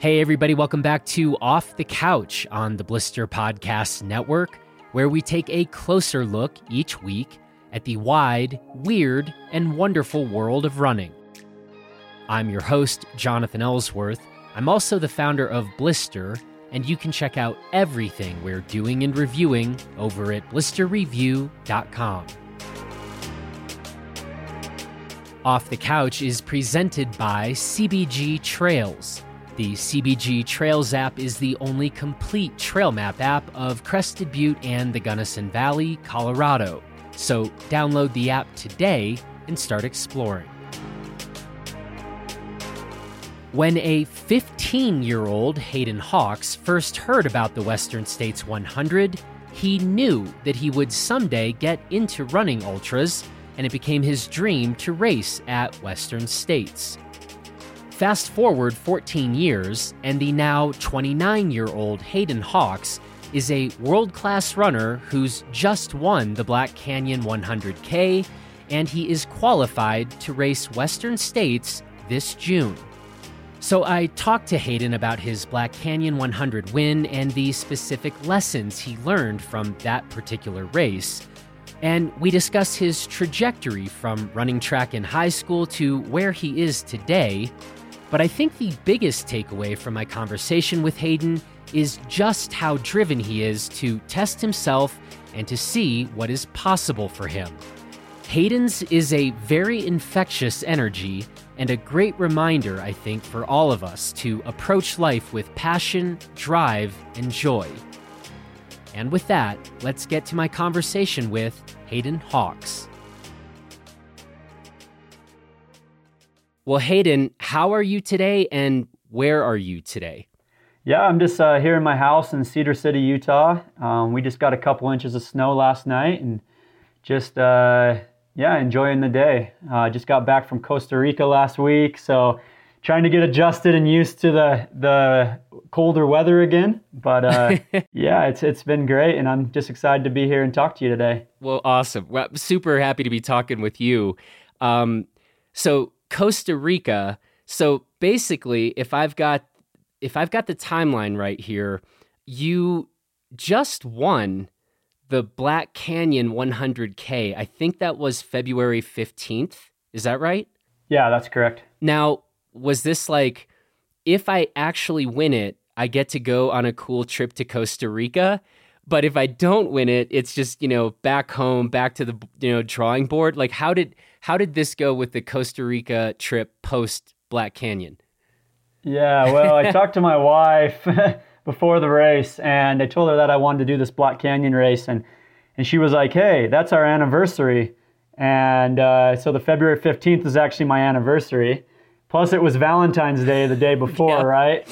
Hey, everybody, welcome back to Off the Couch on the Blister Podcast Network, where we take a closer look each week at the wide, weird, and wonderful world of running. I'm your host, Jonathan Ellsworth. I'm also the founder of Blister, and you can check out everything we're doing and reviewing over at blisterreview.com. Off the Couch is presented by CBG Trails. The CBG Trails app is the only complete trail map app of Crested Butte and the Gunnison Valley, Colorado. So download the app today and start exploring. When a 15 year old Hayden Hawks first heard about the Western States 100, he knew that he would someday get into running ultras, and it became his dream to race at Western States. Fast forward 14 years, and the now 29 year old Hayden Hawks is a world class runner who's just won the Black Canyon 100K, and he is qualified to race Western States this June. So I talked to Hayden about his Black Canyon 100 win and the specific lessons he learned from that particular race. And we discuss his trajectory from running track in high school to where he is today but I think the biggest takeaway from my conversation with Hayden is just how driven he is to test himself and to see what is possible for him. Hayden's is a very infectious energy and a great reminder, I think, for all of us to approach life with passion, drive, and joy. And with that, let's get to my conversation with Hayden Hawks. Well, Hayden, how are you today and where are you today? Yeah, I'm just uh, here in my house in Cedar City, Utah. Um, we just got a couple inches of snow last night and just, uh, yeah, enjoying the day. Uh, just got back from Costa Rica last week, so trying to get adjusted and used to the the colder weather again. But uh, yeah, it's it's been great, and I'm just excited to be here and talk to you today. Well, awesome. Well, super happy to be talking with you. Um, so Costa Rica. So basically, if I've got if I've got the timeline right here, you just won the Black Canyon 100K. I think that was February 15th. Is that right? Yeah, that's correct. Now, was this like if I actually win it, I get to go on a cool trip to Costa Rica? But if I don't win it, it's just, you know, back home, back to the, you know, drawing board. Like how did how did this go with the Costa Rica trip post Black Canyon? Yeah, well, I talked to my wife before the race and I told her that I wanted to do this Black Canyon race and and she was like, "Hey, that's our anniversary." And uh, so the February 15th is actually my anniversary. Plus it was Valentine's Day the day before, yeah. right?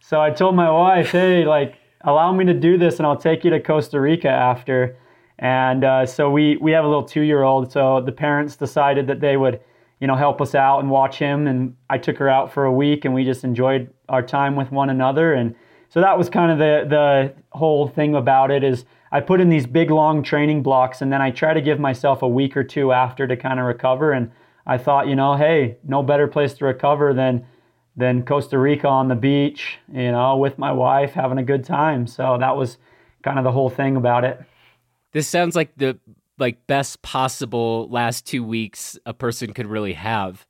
So I told my wife, "Hey, like allow me to do this and I'll take you to Costa Rica after. And uh, so we, we have a little two year old. So the parents decided that they would, you know, help us out and watch him. And I took her out for a week and we just enjoyed our time with one another. And so that was kind of the, the whole thing about it is I put in these big long training blocks and then I try to give myself a week or two after to kind of recover. And I thought, you know, hey, no better place to recover than than Costa Rica on the beach, you know, with my wife having a good time. So that was kind of the whole thing about it. This sounds like the like best possible last 2 weeks a person could really have.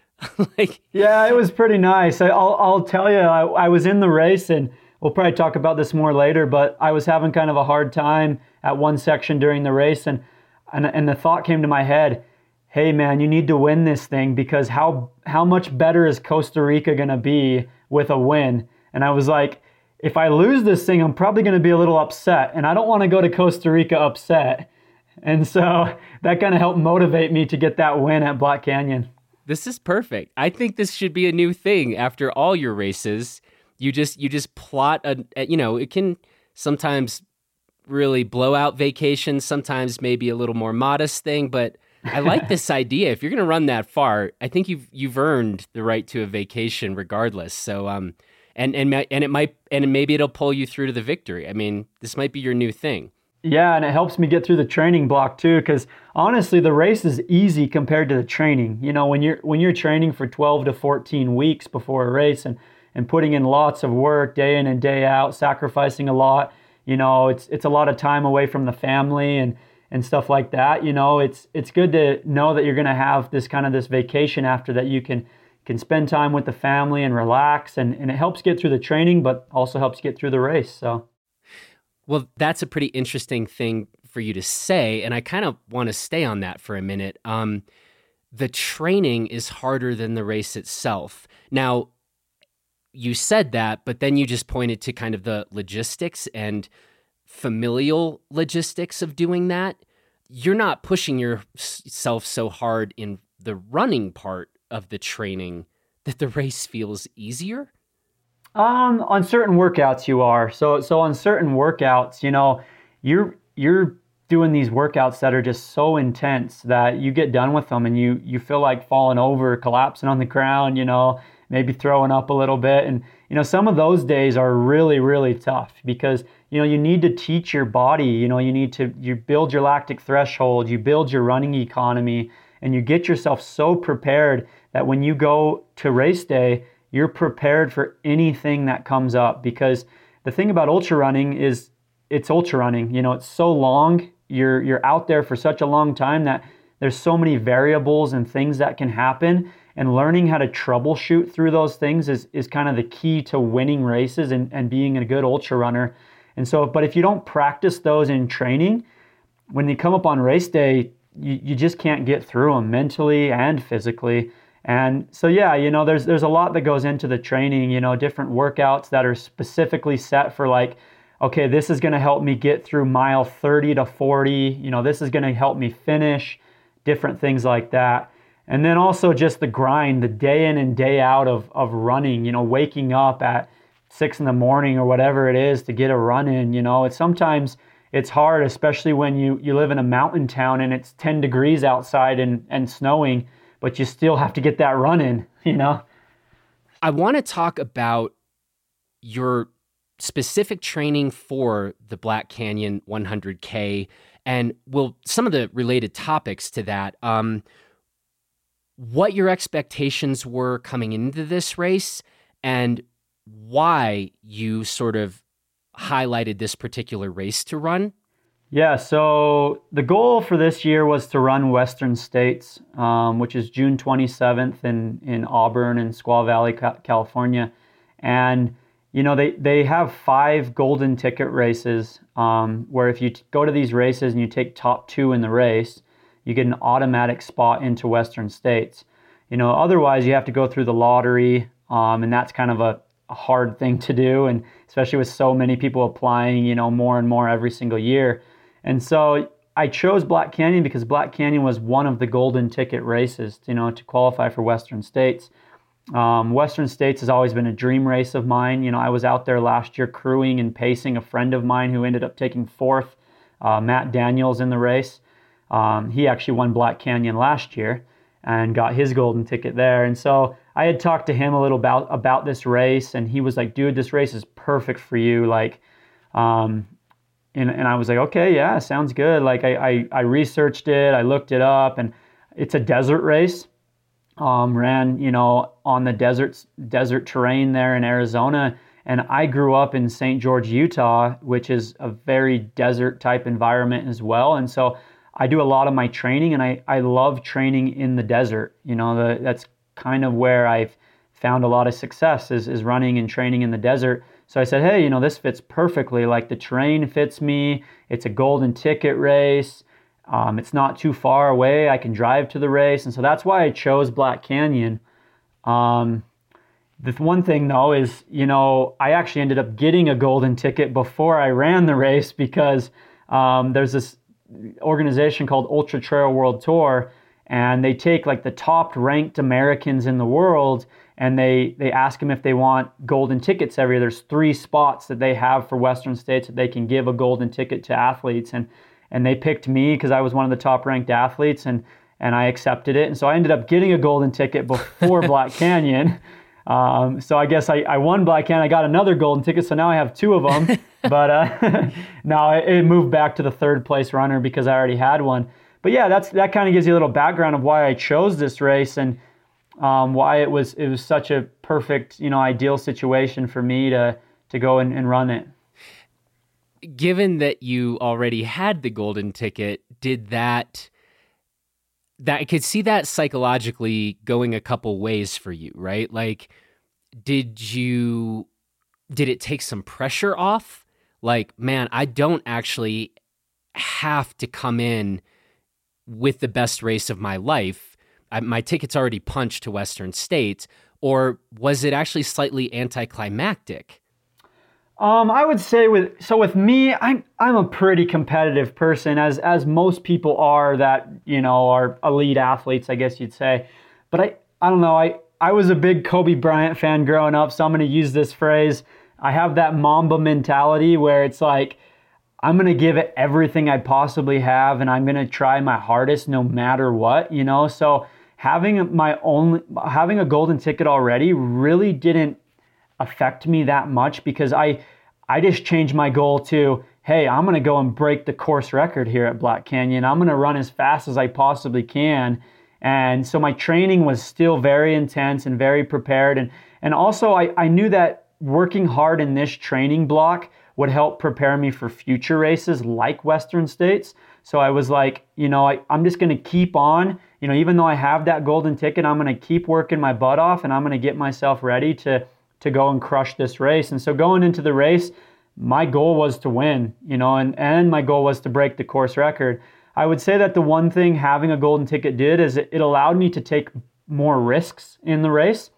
like Yeah, it was pretty nice. I, will I'll tell you I, I was in the race and we'll probably talk about this more later, but I was having kind of a hard time at one section during the race and and, and the thought came to my head, hey man, you need to win this thing because how how much better is Costa Rica gonna be with a win? And I was like, if I lose this thing, I'm probably gonna be a little upset, and I don't want to go to Costa Rica upset. And so that kind of helped motivate me to get that win at Black Canyon. This is perfect. I think this should be a new thing after all your races. You just you just plot a you know, it can sometimes really blow out vacations, sometimes maybe a little more modest thing, but I like this idea. If you're going to run that far, I think you've you've earned the right to a vacation regardless. So um and and and it might and maybe it'll pull you through to the victory. I mean, this might be your new thing. Yeah, and it helps me get through the training block too cuz honestly, the race is easy compared to the training. You know, when you're when you're training for 12 to 14 weeks before a race and and putting in lots of work day in and day out, sacrificing a lot. You know, it's it's a lot of time away from the family and and stuff like that. You know, it's it's good to know that you're going to have this kind of this vacation after that you can can spend time with the family and relax and, and it helps get through the training but also helps get through the race so. Well that's a pretty interesting thing for you to say and i kind of want to stay on that for a minute. Um, the training is harder than the race itself. Now you said that but then you just pointed to kind of the logistics and familial logistics of doing that. You're not pushing yourself so hard in the running part of the training that the race feels easier? Um, on certain workouts you are. So so on certain workouts, you know, you're you're doing these workouts that are just so intense that you get done with them and you you feel like falling over, collapsing on the ground, you know, maybe throwing up a little bit and you know, some of those days are really really tough because you know, you need to teach your body, you know, you need to you build your lactic threshold, you build your running economy and you get yourself so prepared that when you go to race day, you're prepared for anything that comes up because the thing about ultra running is it's ultra running. You know, it's so long. You're you're out there for such a long time that there's so many variables and things that can happen and learning how to troubleshoot through those things is, is kind of the key to winning races and, and being a good ultra runner. And so, but if you don't practice those in training, when you come up on race day, you, you just can't get through them mentally and physically. And so yeah, you know, there's there's a lot that goes into the training, you know, different workouts that are specifically set for like okay, this is going to help me get through mile 30 to 40, you know, this is going to help me finish, different things like that. And then also just the grind, the day in and day out of of running, you know, waking up at 6 in the morning or whatever it is to get a run in, you know, it's sometimes it's hard, especially when you, you live in a mountain town and it's 10 degrees outside and, and snowing but you still have to get that run in, you know? I want to talk about your specific training for the Black Canyon 100K and well, some of the related topics to that. Um, what your expectations were coming into this race and why you sort of highlighted this particular race to run yeah, so the goal for this year was to run Western States, um, which is June 27th in, in Auburn and Squaw Valley, California. And, you know, they, they have five golden ticket races um, where if you t- go to these races and you take top two in the race, you get an automatic spot into Western States. You know, otherwise you have to go through the lottery, um, and that's kind of a, a hard thing to do, and especially with so many people applying, you know, more and more every single year. And so I chose Black Canyon because Black Canyon was one of the golden ticket races, you know, to qualify for Western States. Um, Western States has always been a dream race of mine. You know, I was out there last year crewing and pacing a friend of mine who ended up taking fourth, uh, Matt Daniels, in the race. Um, he actually won Black Canyon last year and got his golden ticket there. And so I had talked to him a little about about this race, and he was like, "Dude, this race is perfect for you. Like, um, and, and I was like, okay, yeah, sounds good. Like I, I, I researched it, I looked it up, and it's a desert race. Um, ran, you know, on the desert desert terrain there in Arizona, and I grew up in St. George, Utah, which is a very desert type environment as well. And so I do a lot of my training, and I, I love training in the desert. You know, the, that's kind of where I've found a lot of success is, is running and training in the desert. So I said, hey, you know, this fits perfectly. Like the terrain fits me. It's a golden ticket race. Um, it's not too far away. I can drive to the race. And so that's why I chose Black Canyon. Um, the one thing though is, you know, I actually ended up getting a golden ticket before I ran the race because um, there's this organization called Ultra Trail World Tour, and they take like the top ranked Americans in the world and they they ask them if they want golden tickets every year. There's three spots that they have for Western states that they can give a golden ticket to athletes, and and they picked me because I was one of the top ranked athletes, and and I accepted it, and so I ended up getting a golden ticket before Black Canyon. Um, so I guess I, I won Black Canyon. I got another golden ticket, so now I have two of them. but uh, now it, it moved back to the third place runner because I already had one. But yeah, that's that kind of gives you a little background of why I chose this race and um, why it was it was such a perfect, you know, ideal situation for me to to go and, and run it. Given that you already had the golden ticket, did that that I could see that psychologically going a couple ways for you, right? Like did you did it take some pressure off? Like, man, I don't actually have to come in with the best race of my life. My ticket's already punched to Western States. Or was it actually slightly anticlimactic? Um, I would say with so with me, I'm I'm a pretty competitive person, as as most people are that you know are elite athletes, I guess you'd say. But I I don't know. I I was a big Kobe Bryant fan growing up, so I'm to use this phrase. I have that Mamba mentality where it's like, I'm to give it everything I possibly have and I'm to try my hardest no matter what, you know? So having my own having a golden ticket already really didn't affect me that much because I I just changed my goal to, hey, I'm going to go and break the course record here at Black Canyon. I'm going to run as fast as I possibly can and so my training was still very intense and very prepared. And, and also, I, I knew that working hard in this training block would help prepare me for future races like Western States. So I was like, you know, I, I'm just going to keep on. You know, even though I have that golden ticket, I'm going to keep working my butt off and I'm going to get myself ready to, to go and crush this race. And so going into the race, my goal was to win, you know, and, and my goal was to break the course record. I would say that the one thing having a golden ticket did is it, allowed me to take more risks in the race.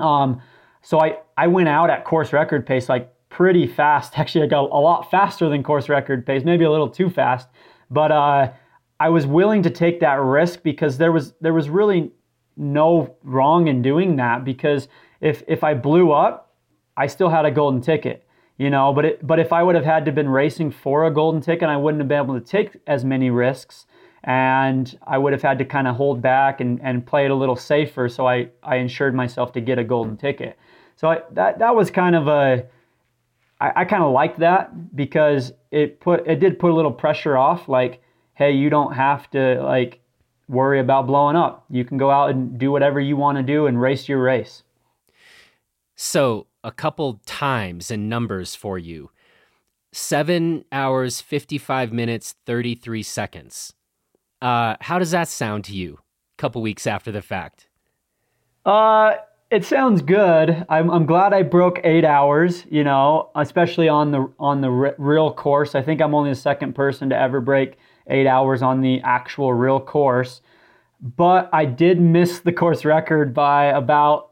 Um, so I, I went out at course record pace like pretty fast. Actually, I got a lot faster than course record pace, maybe a little too fast. But uh, I was willing to take that risk because there was there was really no wrong in doing that because if if I blew up, I still had a golden ticket you know but it, but if i would have had to been racing for a golden ticket i wouldn't have been able to take as many risks and i would have had to kind of hold back and, and play it a little safer. So i, I ensured myself to get a golden ticket. So I, that, that was kind of a I, I kind of liked that because it put it did put a little pressure off. Like hey you don't have to like worry about blowing up you can go out and do whatever you want to do and race your race so a couple times and numbers for you. Seven hours, 55 minutes, 33 seconds. Uh, how does that sound to you a couple weeks after the fact? Uh, it sounds good. I'm, I'm glad I broke eight hours, you know, especially on the, on the r- real course. I think I'm only the second person to ever break eight hours on the actual real course. But I did miss the course record by about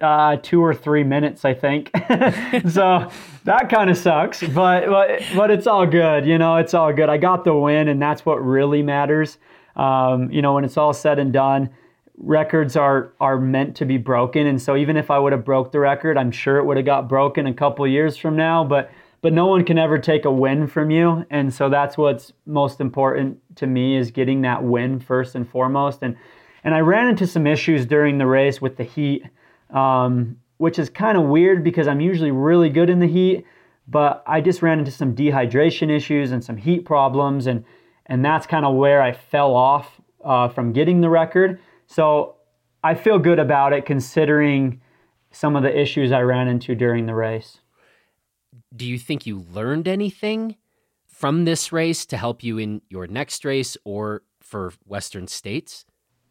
uh, two or three minutes, I think. so that kind of sucks, but, but but it's all good. You know, it's all good. I got the win, and that's what really matters. Um, you know, when it's all said and done, records are are meant to be broken, and so even if I would have broke the record, I'm sure it would have got broken a couple years from now. But but no one can ever take a win from you, and so that's what's most important to me is getting that win first and foremost. And and I ran into some issues during the race with the heat um, which is kind of weird because I'm usually really good in the heat, but I just ran into some dehydration issues and some heat problems, and and that's kind of where I fell off uh, from getting the record. So I feel good about it considering some of the issues I ran into during the race. Do you think you learned anything from this race to help you in your next race or for Western States?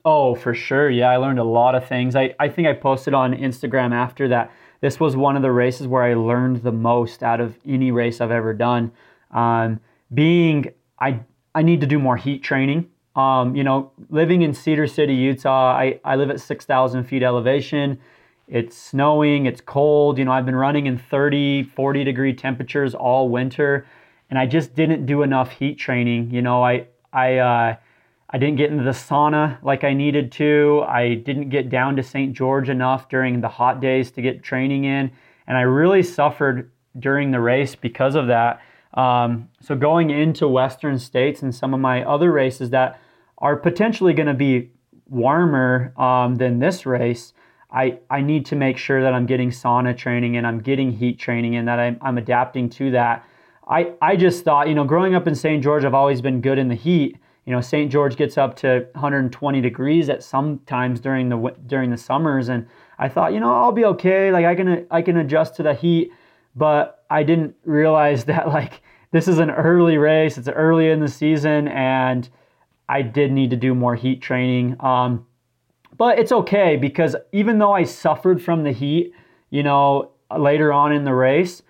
Oh, for sure. Yeah, I learned a lot of things. I, I think I posted on Instagram after that. This was one of the races where I learned the most out of any race I've ever done. Um, being, I, I need to do more heat training. Um, you know, living in Cedar City, Utah, I, I live at 6,000 feet elevation. It's snowing, it's cold. You know, I've been running in 30, 40 degree temperatures all winter, and I just didn't do enough heat training. You know, I, I, uh, I didn't get into the sauna like I needed to. I didn't get down to St. George enough during the hot days to get training in. And I really suffered during the race because of that. Um, so going into Western states and some of my other races that are potentially going to be warmer um, than this race, I, I need to make sure that I'm getting sauna training and I'm getting heat training and that I'm, I'm adapting to that. I, I just thought, you know, growing up in St. George, I've always been good in the heat you know, St. George gets up to 120 degrees at some times during the during the summers, and I thought, you know, I'll be okay. Like I can I can adjust to the heat, but I didn't realize that like this is an early race. It's early in the season, and I did need to do more heat training. Um, but it's okay because even though I suffered from the heat, you know, later on in the race,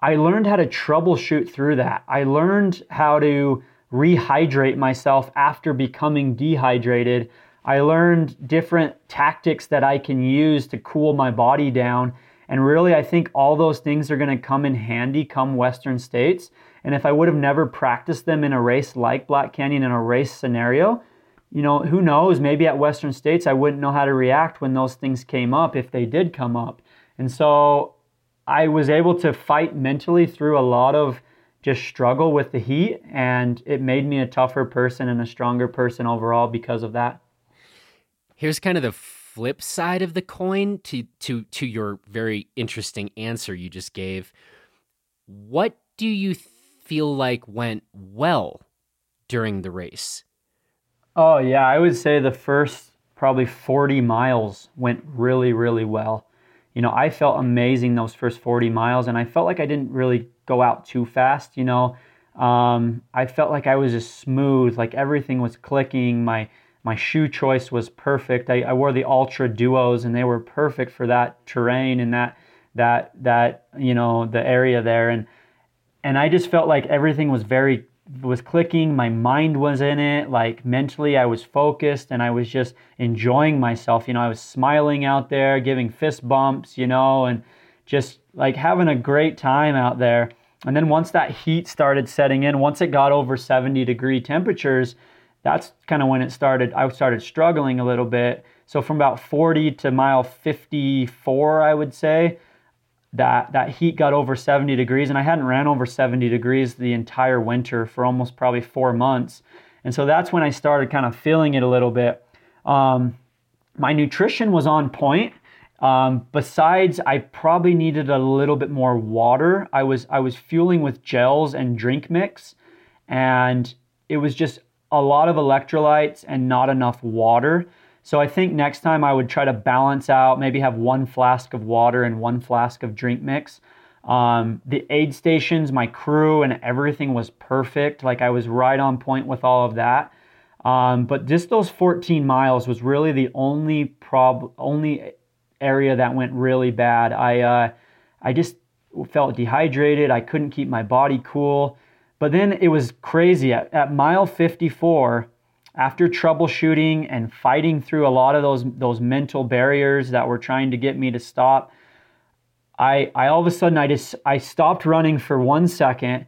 I learned how to troubleshoot through that. I learned how to rehydrate myself after becoming dehydrated. I learned different tactics that I can use to cool my body down. And really, I think all those things are going to come in handy come Western States. And if I would have never practiced them in a race like Black Canyon in a race scenario, you know, who knows? Maybe at Western States, I wouldn't know how to react when those things came up if they did come up. And so I was able to fight mentally through a lot of just struggle with the heat and it made me a tougher person and a stronger person overall because of that. Here's kind of the flip side of the coin to to to your very interesting answer you just gave. What do you feel like went well during the race? Oh yeah, I would say the first probably 40 miles went really really well. You know, I felt amazing those first 40 miles and I felt like I didn't really go out too fast, you know. Um, I felt like I was just smooth, like everything was clicking. My my shoe choice was perfect. I, I wore the Ultra Duos, and they were perfect for that terrain and that that that you know the area there. And and I just felt like everything was very was clicking. My mind was in it. Like mentally, I was focused, and I was just enjoying myself. You know, I was smiling out there, giving fist bumps. You know, and just like having a great time out there. And then once that heat started setting in, once it got over 70 degree temperatures, that's kind of when it started. I started struggling a little bit. So from about 40 to mile 54, I would say, that that heat got over 70 degrees, and I hadn't ran over 70 degrees the entire winter for almost probably four months. And so that's when I started kind of feeling it a little bit. Um, my nutrition was on point. Um, besides, I probably needed a little bit more water. I was I was fueling with gels and drink mix, and it was just a lot of electrolytes and not enough water. So I think next time I would try to balance out, maybe have one flask of water and one flask of drink mix. Um, the aid stations, my crew, and everything was perfect. Like I was right on point with all of that. Um, but just those 14 miles was really the only prob only area that went really bad. I uh, I just felt dehydrated. I couldn't keep my body cool. But then it was crazy at, at mile 54 after troubleshooting and fighting through a lot of those those mental barriers that were trying to get me to stop I I all of a sudden I just I stopped running for 1 second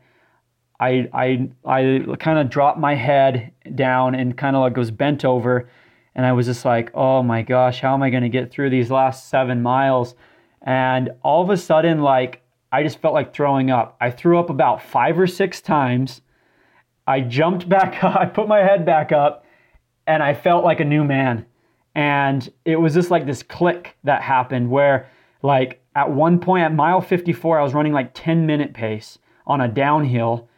I I I kind of dropped my head down and kind of like was bent over and I was just like oh my gosh how am I going to get through these last 7 miles and all of a sudden like I just felt like throwing up. I threw up about five or six times. I jumped back up, I put my head back up, and I felt like a new man. And it was just like this click that happened where, like, at one point at mile 54, I was running like 10 minute pace on a downhill.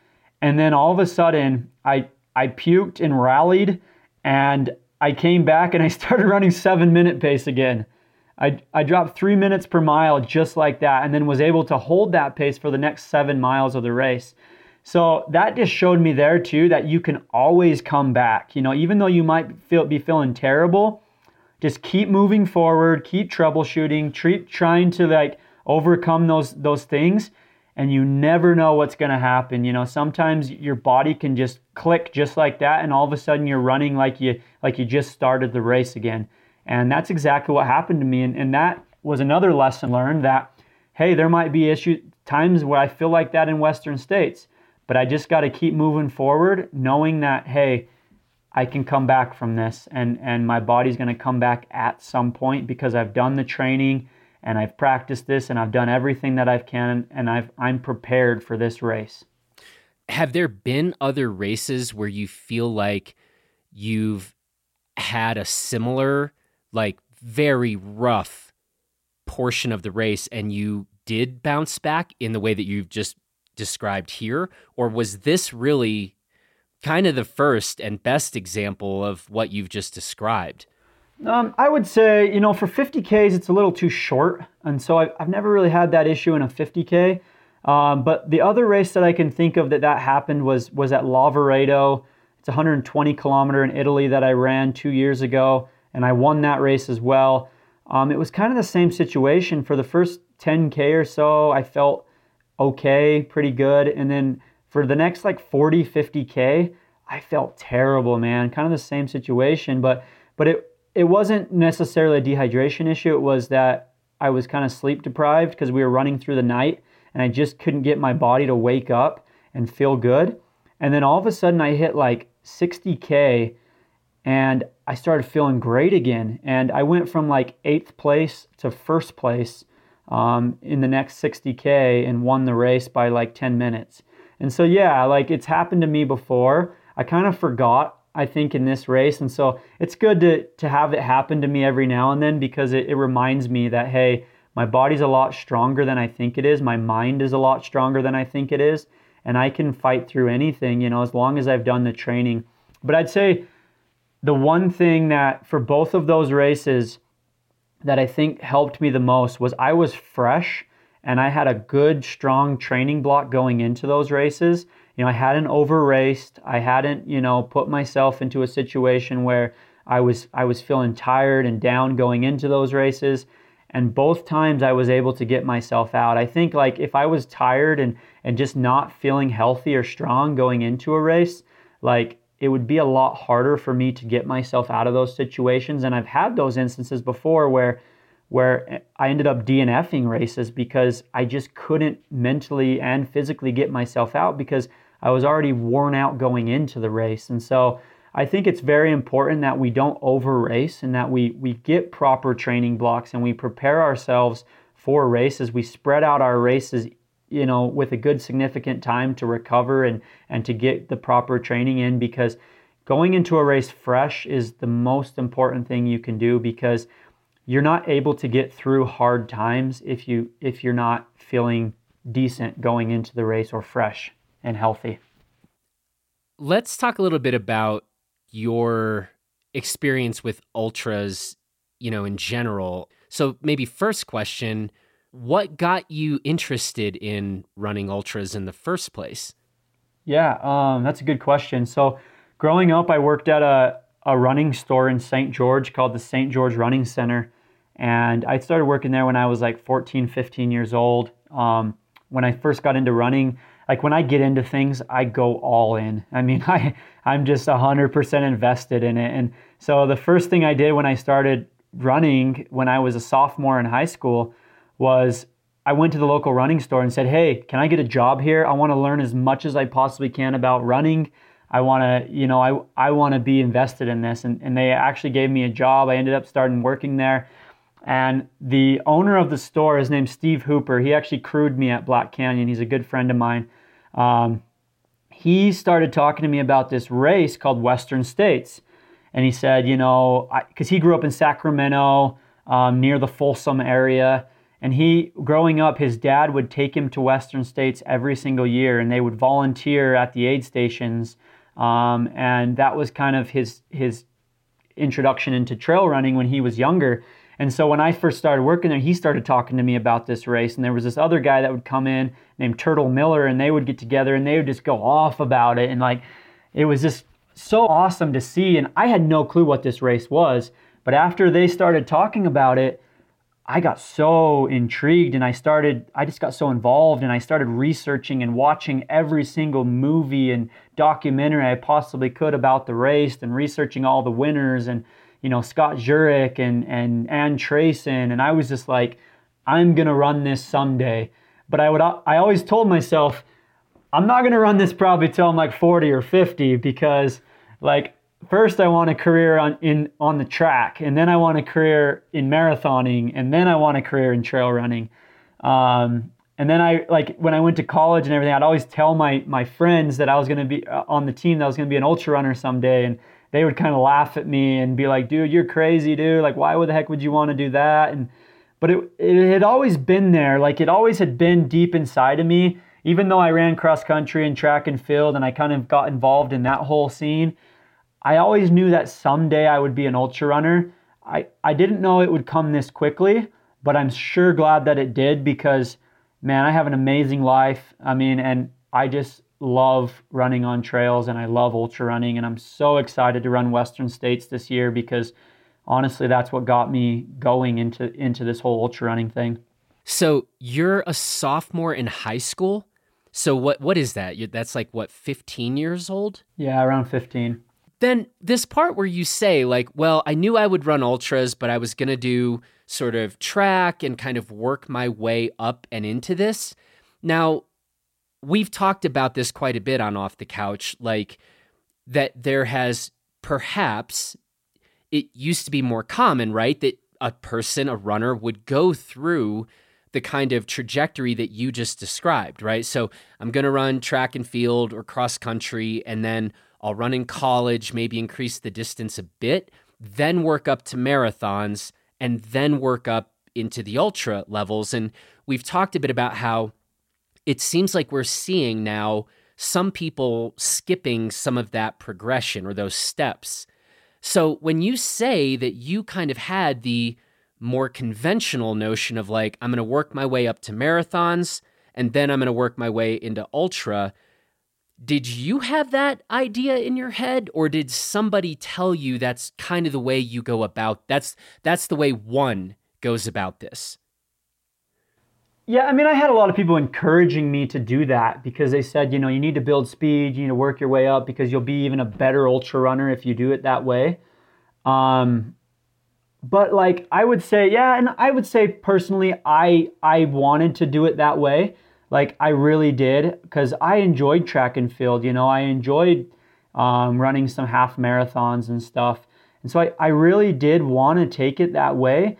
And then all of a sudden, I, I puked and rallied, and I came back and I started running seven minute pace again. I, I dropped three minutes per mile just like that and then was able to hold that pace for the next seven miles of the race. So that just showed me there too that you can always come back. You know, even though you might feel be feeling terrible, just keep moving forward, keep troubleshooting, treat trying to like overcome those those things and you never know what's going to happen. You know, sometimes your body can just click just like that and all of a sudden you're running like you like you just started the race again. And that's exactly what happened to me. And, and that was another lesson learned that, hey, there might be issue times where I feel like that in Western states, but I just got to keep moving forward, knowing that, hey, I can come back from this and, and my body's going to come back at some point because I've done the training and I've practiced this and I've done everything that I can and I've, I'm prepared for this race. Have there been other races where you feel like you've had a similar like very rough portion of the race and you did bounce back in the way that you've just described here or was this really kind of the first and best example of what you've just described. Um, I would say, you know, for 50Ks, it's a little too short. And so I've, I've never really had that issue in a 50K. Um, but the other race that I can think of that that happened was, was at Lavaredo. It's 120 kilometer in Italy that I ran two years ago, and I won that race as well. Um, it was kind of the same situation. For the first 10K or so, I felt okay, pretty good. And then for the next like 40, 50K, I felt terrible, man. Kind of the same situation, but but it it wasn't necessarily a dehydration issue. It was that I was kind of sleep deprived because we were running through the night and I just couldn't get my body to wake up and feel good. And then all of a sudden I hit like 60K and I started feeling great again. And I went from like eighth place to first place um, in the next 60K and won the race by like 10 minutes. And so, yeah, like it's happened to me before. I kind of forgot I think, in this race. And so it's good to, to have it happen to me every now and then because it, it reminds me that, hey, my body's a lot stronger than I think it is. My mind is a lot stronger than I think it is. And I can fight through anything, you know, as long as I've done the training. But I'd say the one thing that for both of those races that I think helped me the most was I was fresh and I had a good, strong training block going into those races you know, I hadn't over raced. I hadn't, you know, put myself into a situation where I was I was feeling tired and down going into those races. And both times I was able to get myself out. I think like if I was tired and and just not feeling healthy or strong going into a race, like it would be a lot harder for me to get myself out of those situations. And I've had those instances before where where I ended up DNFing races because I just couldn't mentally and physically get myself out because I was already worn out going into the race. And so I think it's very important that we don't over race and that we, we get proper training blocks and we prepare ourselves for races. We spread out our races, you know, with a good significant time to recover and, and to get the proper training in because going into a race fresh is the most important thing you can do because you're not able to get through hard times if you if you're not feeling decent going into the race or fresh and healthy. Let's talk a little bit about your experience with ultras, you know, in general. So maybe first question, what got you interested in running ultras in the first place? Yeah, um, that's a good question. So growing up, I worked at a, a running store in St. George called the St. George Running Center. And I started working there when I was like 14, 15 years old. Um, when I first got into running, like when I get into things, I go all in. I mean, I I'm just 100% invested in it. And so the first thing I did when I started running when I was a sophomore in high school was I went to the local running store and said, "Hey, can I get a job here? I want to learn as much as I possibly can about running. I want to, you know, I I want to be invested in this." And and they actually gave me a job. I ended up starting working there. And the owner of the store is named Steve Hooper. He actually crewed me at Black Canyon. He's a good friend of mine. Um, he started talking to me about this race called Western States. And he said, you know, because he grew up in Sacramento um, near the Folsom area. And he, growing up, his dad would take him to Western States every single year, and they would volunteer at the aid stations. Um, and that was kind of his his introduction into trail running when he was younger. And so when I first started working there, he started talking to me about this race. And there was this other guy that would come in named Turtle Miller, and they would get together and they would just go off about it. And like, it was just so awesome to see. And I had no clue what this race was. But after they started talking about it, I got so intrigued and I started, I just got so involved and I started researching and watching every single movie and documentary I possibly could about the race and researching all the winners and you know, Scott Jurek and, and Ann Trason. And I was just like, I'm going to run this someday. But I would, I always told myself, I'm not going to run this probably till I'm like 40 or 50 because like first I want a career on in on the track and then I want a career in marathoning and then I want a career in trail running. Um, and then I like when I went to college and everything, I'd always tell my my friends that I was going to be uh, on the team that I was going to be an ultra runner someday and they would kind of laugh at me and be like, dude, you're crazy, dude. Like, why would the heck would you want to do that? And, but it, it had always been there. Like, it always had been deep inside of me. even though I ran cross country and track and field and I kind of got involved in that whole scene, I always knew that someday I would be an ultra runner. I, I didn't know it would come this quickly, but I'm sure glad that it did because, man, I have an amazing life. I mean, and I just love running on trails and I love ultra running. And I'm so excited to run Western States this year because honestly, that's what got me going into, into this whole ultra running thing. So you're a sophomore in high school? So what what is that? That's like what 15 years old? Yeah, around 15. Then this part where you say like, well, I knew I would run ultras, but I was going to do sort of track and kind of work my way up and into this. Now, we've talked about this quite a bit on off the couch like that there has perhaps it used to be more common, right? That a person, a runner would go through the kind of trajectory that you just described, right? So I'm going to run track and field or cross country, and then I'll run in college, maybe increase the distance a bit, then work up to marathons, and then work up into the ultra levels. And we've talked a bit about how it seems like we're seeing now some people skipping some of that progression or those steps. So when you say that you kind of had the more conventional notion of like, I'm going to work my way up to marathons and then I'm going to work my way into ultra. Did you have that idea in your head or did somebody tell you that's kind of the way you go about that's that's the way one goes about this? Yeah, I mean, I had a lot of people encouraging me to do that because they said, you know, you need to build speed, you need to work your way up because you'll be even a better ultra runner if you do it that way. Um, but like I would say, yeah, and I would say personally, I I wanted to do it that way. Like I really did because I enjoyed track and field. You know, I enjoyed um, running some half marathons and stuff, and so I, I really did want to take it that way.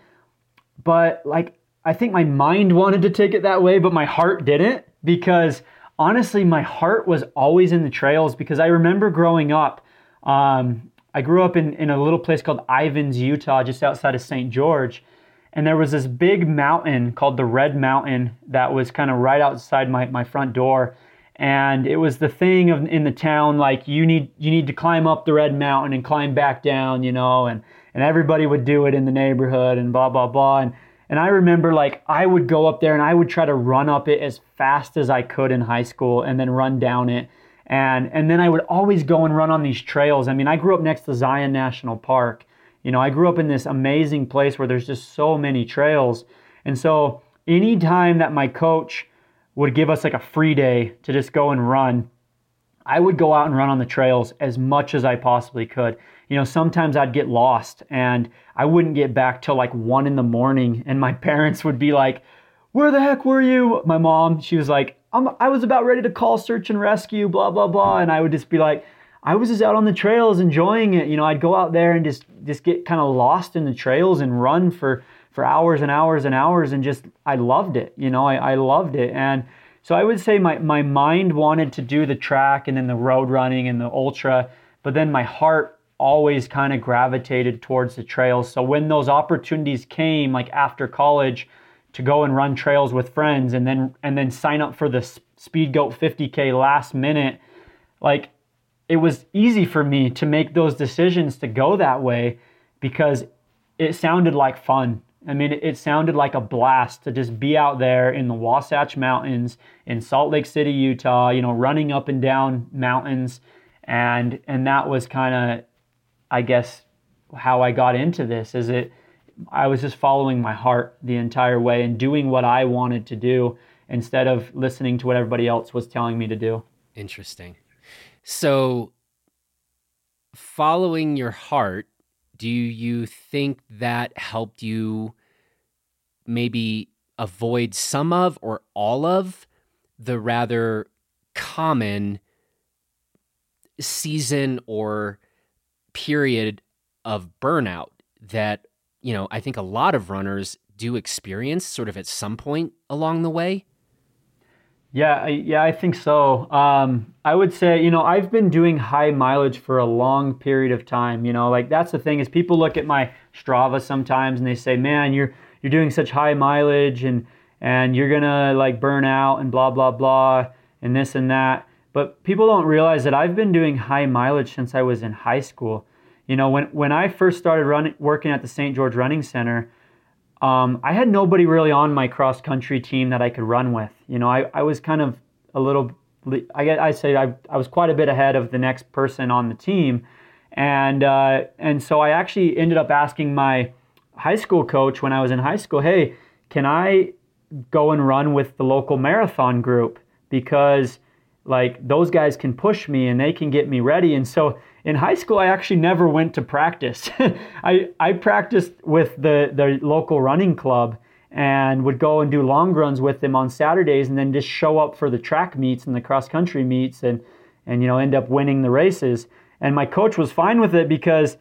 But like I think my mind wanted to take it that way, but my heart didn't because honestly, my heart was always in the trails because I remember growing up. Um, I grew up in, in a little place called Ivins, Utah, just outside of St. George. And there was this big mountain called the Red Mountain that was kind of right outside my, my front door. And it was the thing of in the town, like you need you need to climb up the Red Mountain and climb back down, you know, and, and everybody would do it in the neighborhood and blah blah blah. And and I remember like I would go up there and I would try to run up it as fast as I could in high school and then run down it and and then I would always go and run on these trails. I mean, I grew up next to Zion National Park. You know, I grew up in this amazing place where there's just so many trails. And so anytime that my coach would give us like a free day to just go and run, I would go out and run on the trails as much as I possibly could. You know, sometimes I'd get lost and I wouldn't get back till like one in the morning, and my parents would be like, Where the heck were you? My mom, she was like, I was about ready to call search and rescue, blah, blah, blah. And I would just be like, I was just out on the trails enjoying it. You know, I'd go out there and just, just get kind of lost in the trails and run for, for hours and hours and hours. And just, I loved it. You know, I, I loved it. And so I would say my, my mind wanted to do the track and then the road running and the ultra, but then my heart always kind of gravitated towards the trails. So when those opportunities came, like after college, to go and run trails with friends and then and then sign up for the Speedgoat 50K last minute. Like it was easy for me to make those decisions to go that way because it sounded like fun. I mean, it sounded like a blast to just be out there in the Wasatch Mountains in Salt Lake City, Utah, you know, running up and down mountains. And and that was kind of I guess how I got into this is it I was just following my heart the entire way and doing what I wanted to do instead of listening to what everybody else was telling me to do. Interesting. So, following your heart, do you think that helped you maybe avoid some of or all of the rather common season or period of burnout that you know, I think a lot of runners do experience sort of at some point along the way? Yeah, yeah, I think so. Um, I would say, you know, I've been doing high mileage for a long period of time. You know, like that's the thing is people look at my Strava sometimes and they say, "Man, you're you're doing such high mileage," and and you're gonna like burn out and blah blah blah and this and that. But people don't realize that I've been doing high mileage since I was in high school. You know, when when I first started running working at the St. George Running Center, um, I had nobody really on my cross country team that I could run with. You know, I, I was kind of a little, I I say I, I was quite a bit ahead of the next person on the team, and uh, and so I actually ended up asking my high school coach when I was in high school, hey, can I go and run with the local marathon group because like those guys can push me and they can get me ready. And so in high school, I actually never went to practice. I, I practiced with the, the local running club and would go and do long runs with them on Saturdays and then just show up for the track meets and the cross country meets and, and you know, end up winning the races. And my coach was fine with it because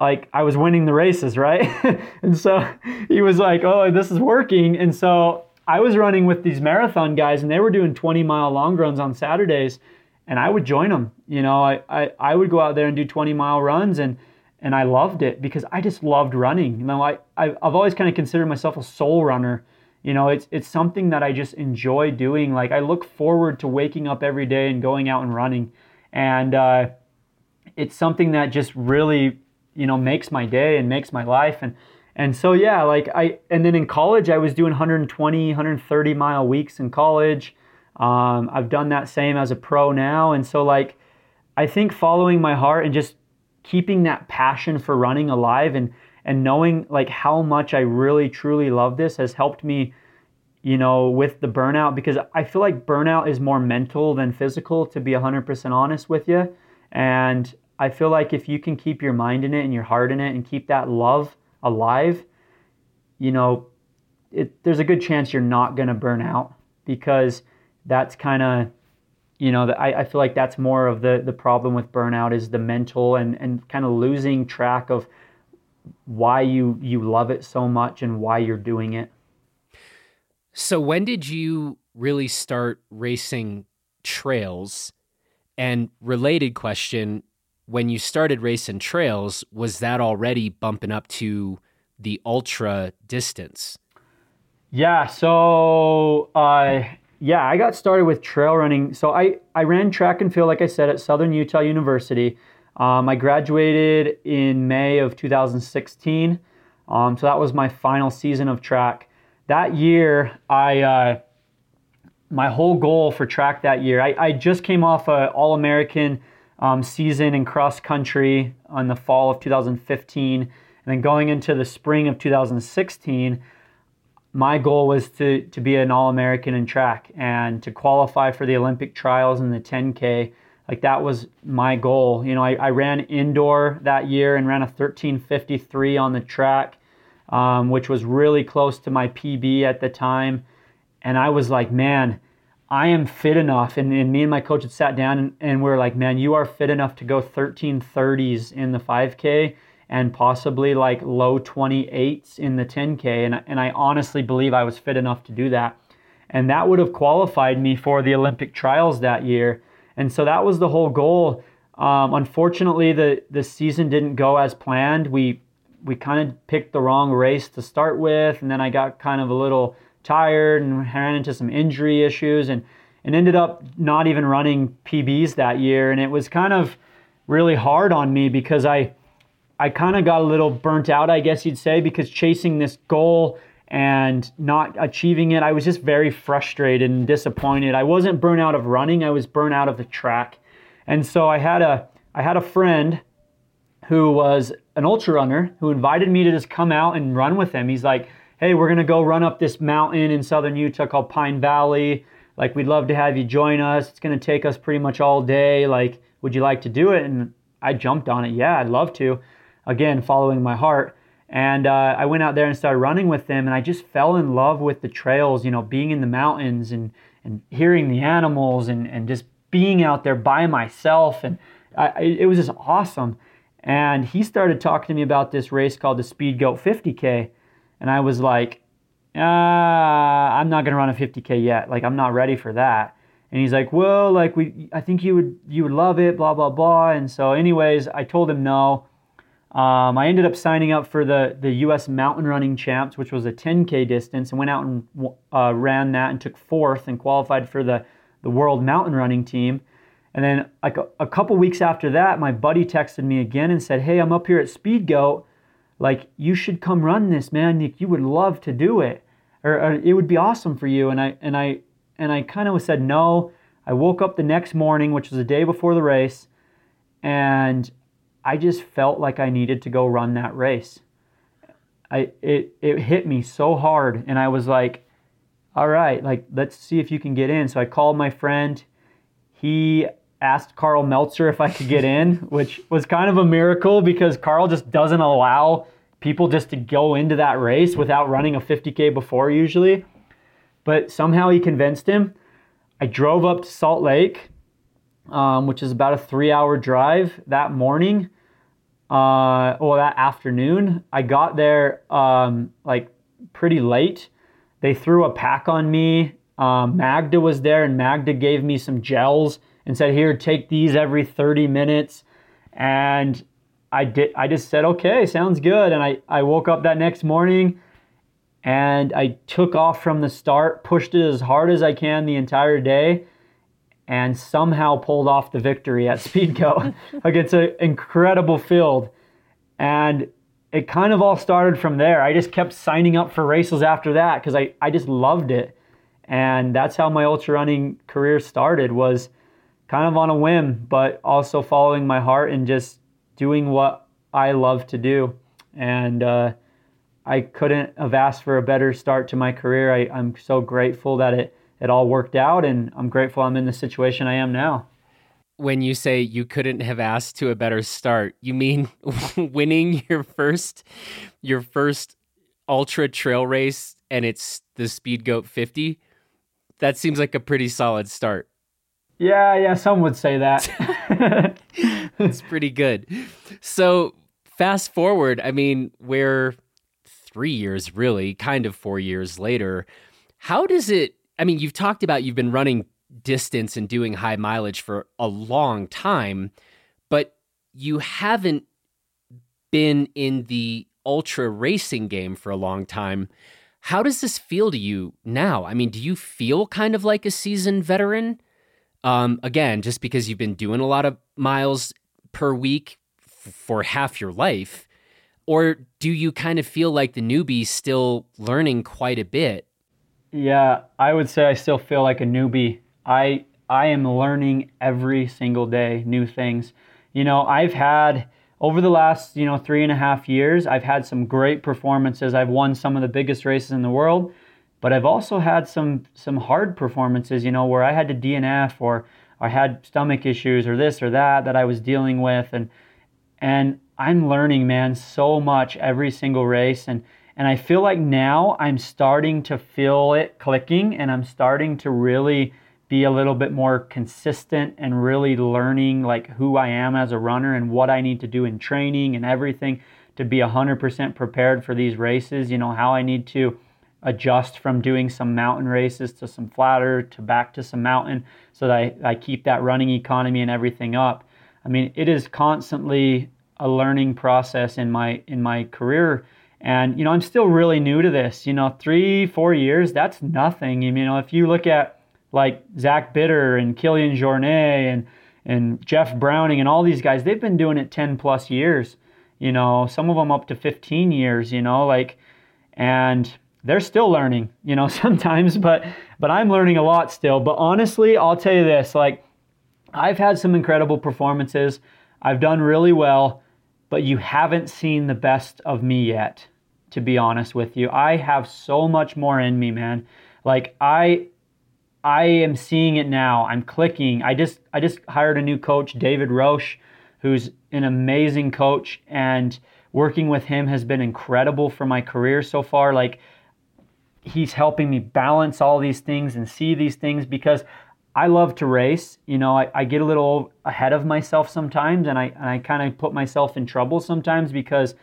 like I was winning the races, right? and so he was like, "Oh, this is working." And so I was running with these marathon guys, and they were doing 20 mile long runs on Saturdays, and I would join them. You know, I I, I would go out there and do 20 mile runs, and and I loved it because I just loved running. You know, I I've always kind of considered myself a soul runner. You know, it's it's something that I just enjoy doing. Like I look forward to waking up every day and going out and running, and uh, it's something that just really you know makes my day and makes my life and and so yeah like i and then in college i was doing 120 130 mile weeks in college um, i've done that same as a pro now. And so like i think following my heart and just keeping that passion for running alive and and knowing like how much i really truly love this has helped me you know with the burnout because i feel like burnout is more mental than physical to be 100% honest with you and I feel like if you can keep your mind in it and your heart in it and keep that love alive, you know, it, there's a good chance you're not going to burn out because that's kind of, you know, I, I feel like that's more of the, the problem with burnout is the mental and, and kind of losing track of why you, you love it so much and why you're doing it. So when did you really start racing trails? And related question, when you started racing trails, was that already bumping up to the ultra distance? Yeah, so uh, yeah, I got started with trail running. So I, I ran track and field, like I said, at Southern Utah University. Um, I graduated in May of 2016. Um, so that was my final season of track. That year, I uh, my whole goal for track that year, I, I just came off a All American um, season in cross country on the fall of 2015. And then going into the spring of 2016, my goal was to, to be an All American in track and to qualify for the Olympic trials in the 10K. Like that was my goal. You know, I, I ran indoor that year and ran a 1353 on the track, um, which was really close to my PB at the time. And I was like, man, I am fit enough. And, and me and my coach had sat down and, and we are like, man, you are fit enough to go 1330s in the 5K and possibly like low 28s in the 10K. And, and I honestly believe I was fit enough to do that. And that would have qualified me for the Olympic trials that year. And so that was the whole goal. Um, unfortunately, the, the season didn't go as planned. We, we kind of picked the wrong race to start with. And then I got kind of a little tired and ran into some injury issues and, and ended up not even running PBs that year. And it was kind of really hard on me because I, I kind of got a little burnt out, I guess you'd say, because chasing this goal and not achieving it, I was just very frustrated and disappointed. I wasn't burnt out of running, I was burnt out of the track. And so I had a I had a friend who was an ultra runner who invited me to just come out and run with him. He's like, hey, we're going to go run up this mountain in southern Utah called Pine Valley. Like, we'd love to have you join us. It's going to take us pretty much all day. Like, would you like to do it? And I jumped on it. Yeah, I'd love to. Again, following my heart. And uh, I went out there and started running with them, and I just fell in love with the trails, you know, being in the mountains and, and hearing the animals and, and just being out there by myself. And I, it was just awesome. And he started talking to me about this race called the Speedgoat 50K. And I was like, uh, I'm not gonna run a 50k yet. Like I'm not ready for that. And he's like, well, like we, I think you would, you would love it, blah blah blah. And so, anyways, I told him no. Um, I ended up signing up for the the U.S. Mountain Running Champs, which was a 10k distance, and went out and uh, ran that and took fourth and qualified for the the World Mountain Running Team. And then like a, a couple weeks after that, my buddy texted me again and said, "Hey, I'm up here at Speedgoat. Like you should come run this, man. You, you would love to do it, or, or it would be awesome for you." And I and I and I kind of said no. I woke up the next morning, which was the day before the race, and I just felt like I needed to go run that race. I it it hit me so hard, and I was like, "All right, like let's see if you can get in." So I called my friend. He asked Karl Meltzer if I could get in, which was kind of a miracle because Karl just doesn't allow people just to go into that race without running a 50K before usually. But somehow he convinced him. I drove up to Salt Lake, um, which is about a three hour drive that morning. Uh, well, that afternoon. I got there um, like pretty late. They threw a pack on me. Um, Magda was there, and Magda gave me some gels and said, "Here, take these every 30 minutes." And I did. I just said, "Okay, sounds good." And I I woke up that next morning, and I took off from the start, pushed it as hard as I can the entire day, and somehow pulled off the victory at Speedgoat against an incredible field. And it kind of all started from there. I just kept signing up for races after that because I, I just loved it. And that's how my ultra running career started was kind of on a whim, but also following my heart and just doing what I love to do. And uh, I couldn't have asked for a better start to my career. I, I'm so grateful that it, it all worked out, and I'm grateful I'm in the situation I am now. When you say you couldn't have asked to a better start, you mean winning your first your first ultra trail race and it's the Speedgoat 50? That seems like a pretty solid start. Yeah, yeah, some would say that. It's pretty good. So, fast forward, I mean, we're 3 years really, kind of 4 years later. How does it I mean, you've talked about you've been running distance and doing high mileage for a long time, but you haven't been in the ultra racing game for a long time. How does this feel to you now? I mean, do you feel kind of like a seasoned veteran? Um, again, just because you've been doing a lot of miles per week f- for half your life, or do you kind of feel like the newbie still learning quite a bit? Yeah, I would say I still feel like a newbie. I I am learning every single day new things. You know, I've had over the last you know three and a half years, I've had some great performances. I've won some of the biggest races in the world, but I've also had some some hard performances. You know, where I had to DNF or I had stomach issues or this or that that I was dealing with, and and I'm learning, man, so much every single race and and I feel like now I'm starting to feel it clicking and I'm starting to really be a little bit more consistent and really learning like who I am as a runner and what I need to do in training and everything to be 100% prepared for these races, you know, how I need to adjust from doing some mountain races to some flatter to back to some mountain so that I, I keep that running economy and everything up. I mean, it is constantly a learning process in my in my career and, you know, I'm still really new to this. You know, three, four years, that's nothing. You know, if you look at like Zach Bitter and Kilian Jornet and, and Jeff Browning and all these guys, they've been doing it 10 plus years, you know, some of them up to 15 years, you know, like, and they're still learning, you know, sometimes, but, but I'm learning a lot still. But honestly, I'll tell you this, like, I've had some incredible performances. I've done really well but you haven't seen the best of me yet, to be honest with you. I have so much more in me, man. Like I I am seeing it now. I'm clicking. I just I just hired a new coach, David Roche, who's an amazing coach and working with him has been incredible for my career so far. Like he's helping me balance all these things and see these things because I love to race. You know, I, I get a little ahead of myself sometimes and I, and I kind of put myself in trouble sometimes because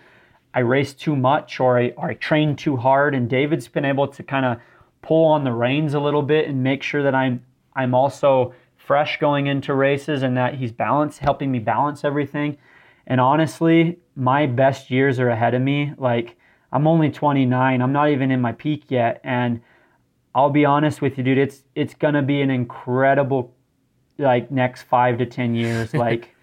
I race too much or I, or I train too hard. And David's been able to kind of pull on the reins a little bit and make sure that I'm, I'm also fresh going into races and that he's balanced, helping me balance everything. And honestly, my best years are ahead of me. Like, I'm only 29. I'm not even in my peak yet. And I'll be honest with you, dude, it's it's gonna be an incredible like next five to ten years. like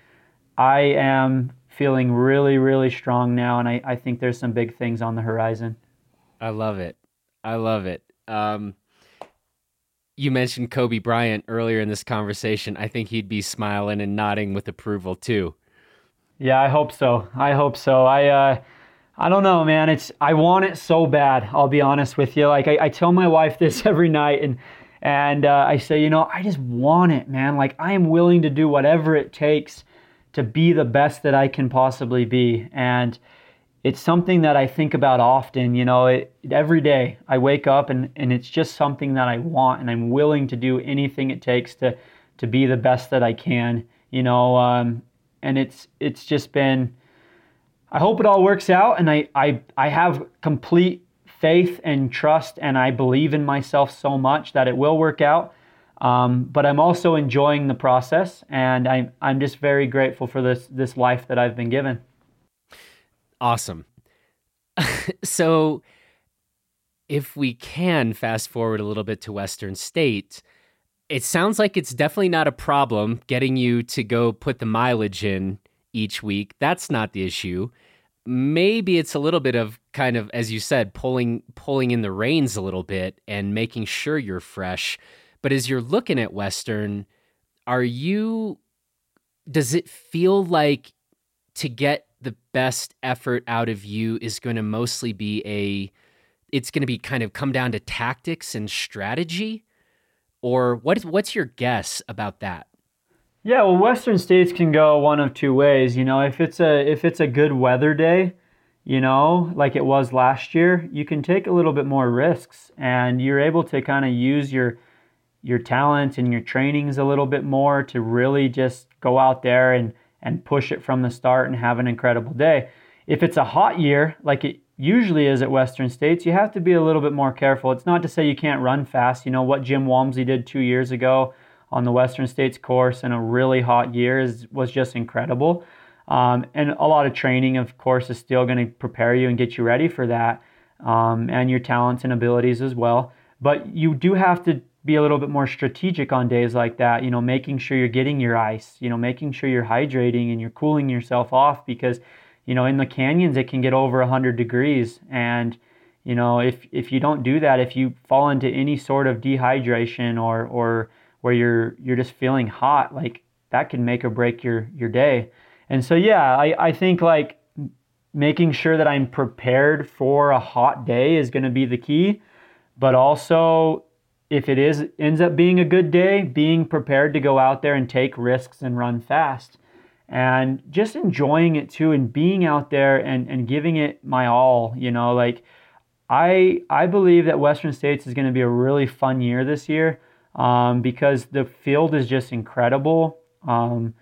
I am feeling really, really strong now and I, I think there's some big things on the horizon. I love it. I love it. Um, you mentioned Kobe Bryant earlier in this conversation. I think he'd be smiling and nodding with approval too. Yeah, I hope so. I hope so. I uh, I don't know, man. It's I want it so bad. I'll be honest with you. Like I, I tell my wife this every night, and and uh, I say, you know, I just want it, man. Like I am willing to do whatever it takes to be the best that I can possibly be, and it's something that I think about often. You know, it, every day I wake up and, and it's just something that I want, and I'm willing to do anything it takes to to be the best that I can. You know, um, and it's it's just been. I hope it all works out, and I I I have complete faith and trust, and I believe in myself so much that it will work out. Um, but I'm also enjoying the process, and I'm I'm just very grateful for this this life that I've been given. Awesome. so, if we can fast forward a little bit to Western State, it sounds like it's definitely not a problem getting you to go put the mileage in each week. That's not the issue. Maybe it's a little bit of kind of as you said pulling pulling in the reins a little bit and making sure you're fresh. But as you're looking at Western, are you does it feel like to get the best effort out of you is going to mostly be a it's going to be kind of come down to tactics and strategy or what what's your guess about that yeah well western states can go one of two ways you know if it's a if it's a good weather day you know like it was last year you can take a little bit more risks and you're able to kind of use your your talent and your trainings a little bit more to really just go out there and and push it from the start and have an incredible day. If it's a hot year, like it usually is at Western States, you have to be a little bit more careful. It's not to say you can't run fast. You know what Jim Walmsley did two years ago on the Western States course in a really hot year is, was just incredible. Um, and a lot of training, of course, is still going to prepare you and get you ready for that, um, and your talents and abilities as well. But you do have to be a little bit more strategic on days like that, you know, making sure you're getting your ice, you know, making sure you're hydrating and you're cooling yourself off because, you know, in the canyons it can get over 100 degrees and you know, if if you don't do that, if you fall into any sort of dehydration or or where you're you're just feeling hot, like that can make or break your your day. And so yeah, I I think like making sure that I'm prepared for a hot day is going to be the key, but also if it is ends up being a good day, being prepared to go out there and take risks and run fast. And just enjoying it too and being out there and, and giving it my all, you know, like I I believe that Western States is going to be a really fun year this year um, because the field is just incredible. Um,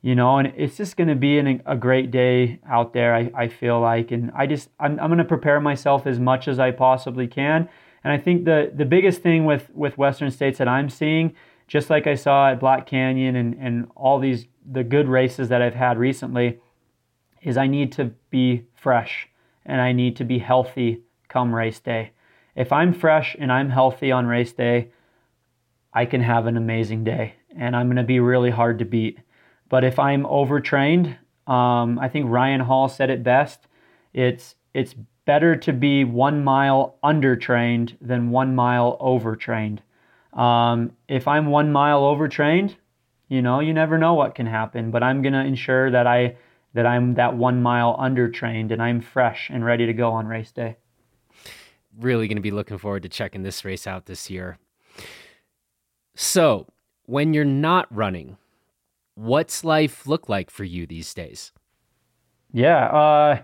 you know, and it's just going to be an, a great day out there, I, I feel like. And I just, I'm, I'm going to prepare myself as much as I possibly can and I think the the biggest thing with with Western states that I'm seeing, just like I saw at Black Canyon and and all these the good races that I've had recently, is I need to be fresh and I need to be healthy come race day. If I'm fresh and I'm healthy on race day, I can have an amazing day and I'm going to be really hard to beat. But if I'm overtrained, um, I think Ryan Hall said it best. It's it's better to be one mile undertrained than one mile overtrained. Um, if I'm one mile overtrained, you know, you never know what can happen. But I'm gonna ensure that I that I'm that one mile undertrained and I'm fresh and ready to go on race day. Really gonna be looking forward to checking this race out this year. So, when you're not running, what's life look like for you these days? Yeah, uh,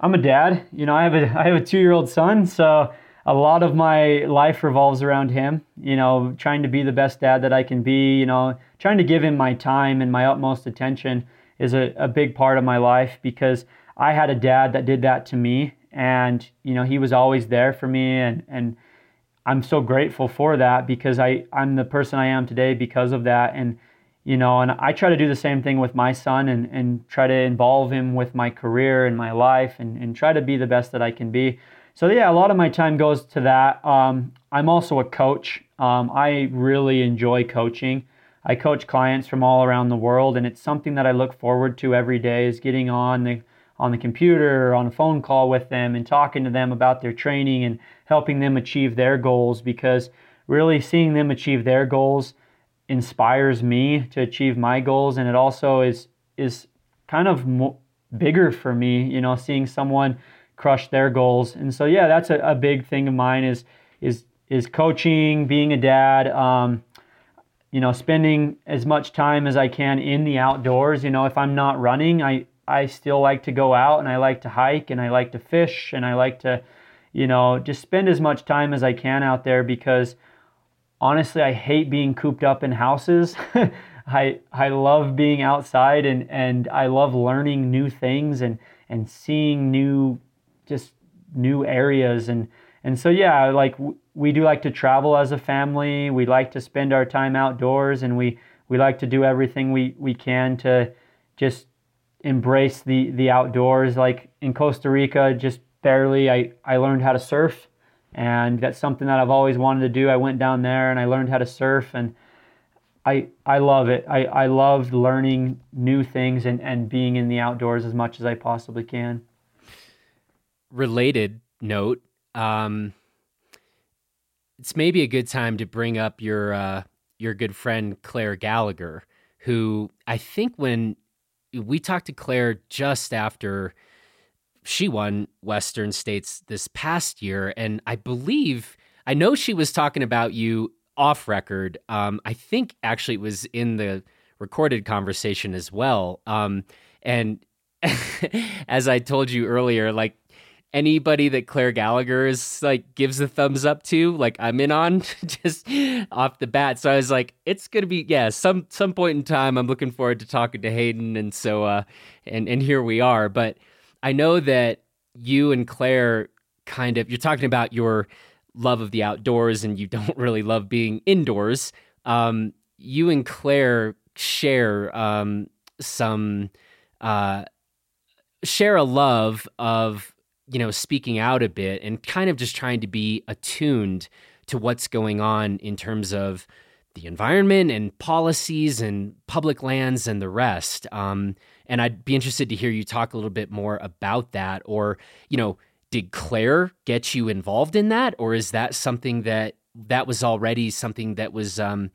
I'm a dad. You know, I have a I have a two year old son, so a lot of my life revolves around him. You know, trying to be the best dad that I can be. You know, trying to give him my time and my utmost attention is a, a big part of my life because I had a dad that did that to me, and you know, he was always there for me, and and I'm so grateful for that because I I'm the person I am today because of that, and you know, and I try to do the same thing with my son and, and try to involve him with my career and my life and, and try to be the best that I can be. So, yeah, a lot of my time goes to that. Um, I'm also a coach. Um, I really enjoy coaching. I coach clients from all around the world, and it's something that I look forward to every day is getting on the on the computer or on a phone call with them and talking to them about their training and helping them achieve their goals because really seeing them achieve their goals inspires me to achieve my goals. And it also is is kind of mo- bigger for me you know seeing someone crush their goals. And so yeah that's a, a big thing of mine is is is coaching being a dad um, you know spending as much time as i can in the outdoors. You know if i'm not running i i still like to go out and i like to hike and i like to fish and i like to you know just spend as much time as i can out there because honestly, I hate being cooped up in houses. I I love being outside and and I love learning new things and and seeing new just new areas and and so yeah, like we do like to travel as a family. We like to spend our time outdoors and we we like to do everything we we can to just embrace the the outdoors like in Costa Rica just barely I I learned how to surf and that's something that I've always wanted to do. I went down there and I learned how to surf, and I I love it. I I love learning new things and and being in the outdoors as much as I possibly can. Related note, um, it's maybe a good time to bring up your uh, your good friend Clare Gallagher, who I think when we talked to Clare just after she won Western States this past year, and I believe I know she was talking about you off record. Um, I think actually it was in the recorded conversation as well. Um, and as I told you earlier, like anybody that Clare Gallagher is like gives a thumbs up to, like I'm in on just off the bat. So I was like, it's gonna be yeah, some some point in time. I'm looking forward to talking to Hayden, and so uh, and and here we are. But I know that you and Clare kind of you're talking about your love of the outdoors and you don't really love being indoors. Um, you and Clare share um, some uh, share a love of you know speaking out a bit and kind of just trying to be attuned to what's going on in terms of the environment and policies and public lands and the rest. Um, and I'd be interested to hear you talk a little bit more about that. Or, you know, did Clare get you involved in that? Or is that something that that was already something that was um,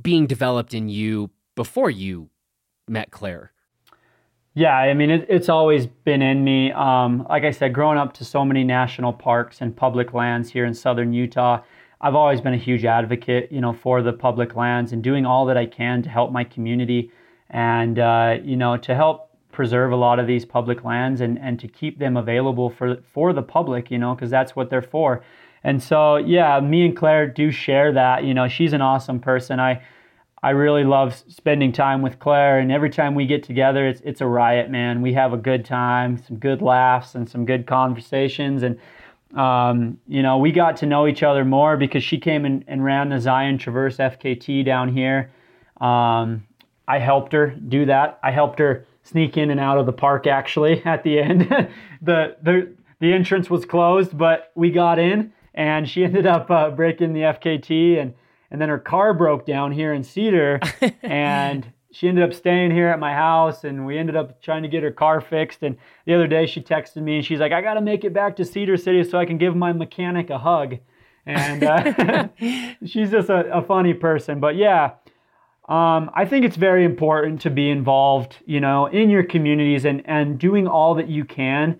being developed in you before you met Clare? Yeah, I mean, it, it's always been in me. Um, like I said, growing up to so many national parks and public lands here in southern Utah, I've always been a huge advocate, you know, for the public lands and doing all that I can to help my community and uh, you know to help preserve a lot of these public lands and, and to keep them available for for the public you know because that's what they're for. And so yeah me and clare do share that you know she's an awesome person. I i really love spending time with clare and every time we get together it's it's a riot man. We have a good time some good laughs and some good conversations and um, you know we got to know each other more because she came and, and ran the zion traverse fkt down here um, I helped her do that. I helped her sneak in and out of the park actually at the end. the, the, the entrance was closed, but we got in and she ended up uh, breaking the FKT and, and then her car broke down here in Cedar and she ended up staying here at my house and we ended up trying to get her car fixed. And the other day she texted me and she's like, I got to make it back to Cedar City so I can give my mechanic a hug. And uh, she's just a, a funny person. But yeah, um, I think it's very important to be involved, you know, in your communities and, and doing all that you can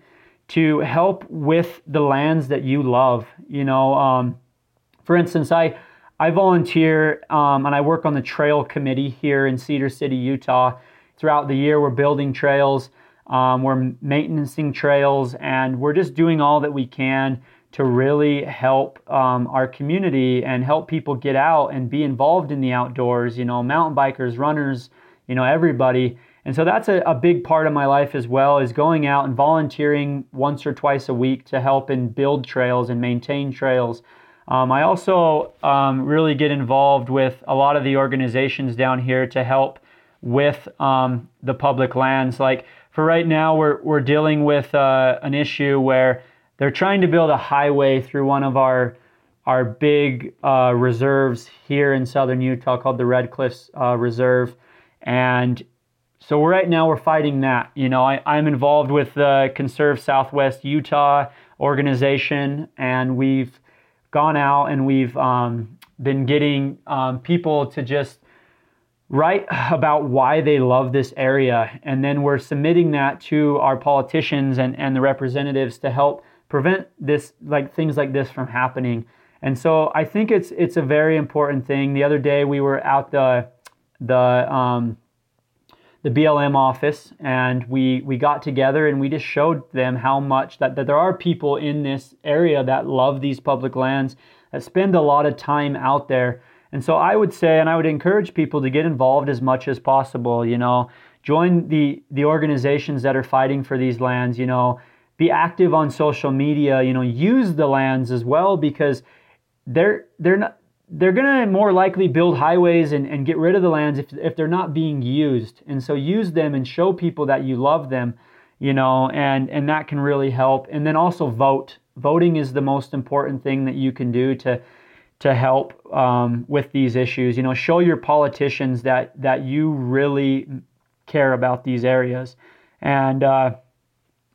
to help with the lands that you love. You know, um, for instance, I I volunteer um, and I work on the trail committee here in Cedar City, Utah. Throughout the year, we're building trails, um, we're maintaining trails, and we're just doing all that we can to really help um, our community and help people get out and be involved in the outdoors, you know, mountain bikers, runners, you know, everybody. And so that's a, a big part of my life as well is going out and volunteering once or twice a week to help and build trails and maintain trails. Um, I also um, really get involved with a lot of the organizations down here to help with um, the public lands. Like for right now, we're, we're dealing with uh, an issue where they're trying to build a highway through one of our our big uh, reserves here in southern Utah called the Red Cliffs uh, Reserve, and so right now we're fighting that. You know, I, I'm involved with the Conserve Southwest Utah organization, and we've gone out and we've um, been getting um, people to just write about why they love this area, and then we're submitting that to our politicians and, and the representatives to help prevent this like things like this from happening. And so I think it's it's a very important thing. The other day we were out the the um, the BLM office and we we got together and we just showed them how much that, that there are people in this area that love these public lands that spend a lot of time out there. And so I would say and I would encourage people to get involved as much as possible you know. Join the the organizations that are fighting for these lands you know. Be active on social media you know. Use the lands as well because they're they're not they're going to more likely build highways and, and get rid of the lands if, if they're not being used. And so use them and show people that you love them, you know, and, and that can really help. And then also vote. Voting is the most important thing that you can do to, to help um, with these issues. You know, show your politicians that, that you really care about these areas. And uh,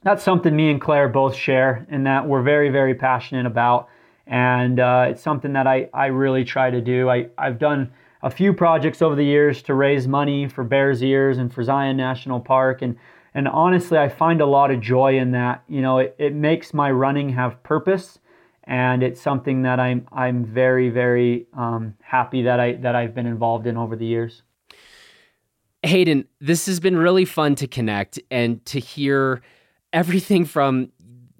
that's something me and Clare both share, and that we're very, very passionate about and uh, it's something that I, I really try to do. I, I've done a few projects over the years to raise money for Bears Ears and for Zion National Park, and and honestly, I find a lot of joy in that. You know, it, it makes my running have purpose, and it's something that I'm I'm very very um, happy that I that I've been involved in over the years. Hayden, this has been really fun to connect and to hear everything from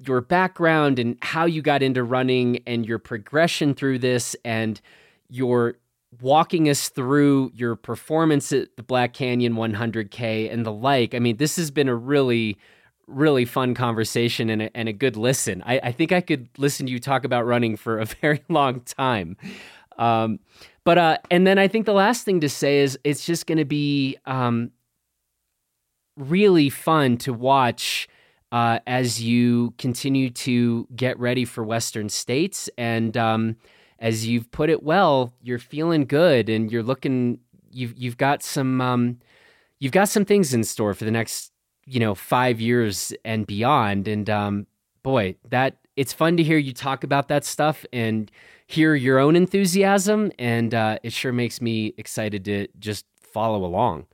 your background and how you got into running and your progression through this and your walking us through your performance at the Black Canyon 100K and the like. I mean, this has been a really, really fun conversation and a, and a good listen. I, I think I could listen to you talk about running for a very long time. Um, but uh, and then I think the last thing to say is it's just going to be um, really fun to watch uh, as you continue to get ready for Western states. And um, as you've put it well, you're feeling good and you're looking. You've you've got some um, you've got some things in store for the next you know five years and beyond. And um, boy, that it's fun to hear you talk about that stuff and hear your own enthusiasm. And uh, it sure makes me excited to just follow along.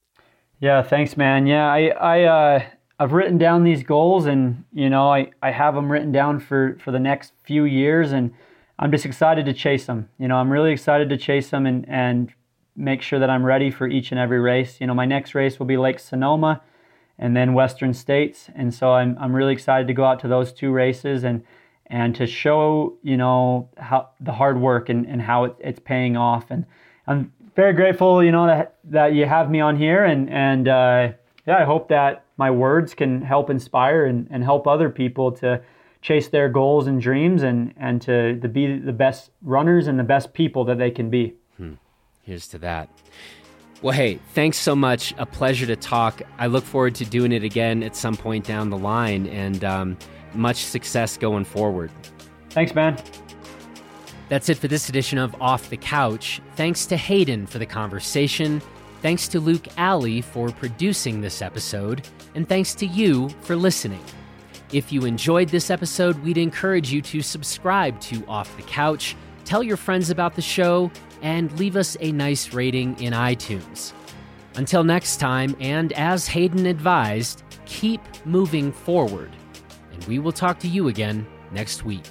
Yeah, thanks, man. Yeah, I I. Uh I've written down these goals and you know I, I have them written down for for the next few years and I'm just excited to chase them. You know, I'm really excited to chase them and and make sure that I'm ready for each and every race. You know, my next race will be Lake Sonoma and then Western States. And so I'm I'm really excited to go out to those two races and and to show, you know, how the hard work and, and how it, it's paying off. And I'm very grateful, you know, that that you have me on here and and uh, yeah, I hope that my words can help inspire and, and help other people to chase their goals and dreams and, and to, to be the best runners and the best people that they can be. Hmm. Here's to that. Well, hey, thanks so much. A pleasure to talk. I look forward to doing it again at some point down the line and um, much success going forward. Thanks, man. That's it for this edition of Off the Couch. Thanks to Hayden for the conversation. Thanks to Luke Alley for producing this episode, and thanks to you for listening. If you enjoyed this episode, we'd encourage you to subscribe to Off the Couch, tell your friends about the show, and leave us a nice rating in iTunes. Until next time, and as Hayden advised, keep moving forward. And we will talk to you again next week.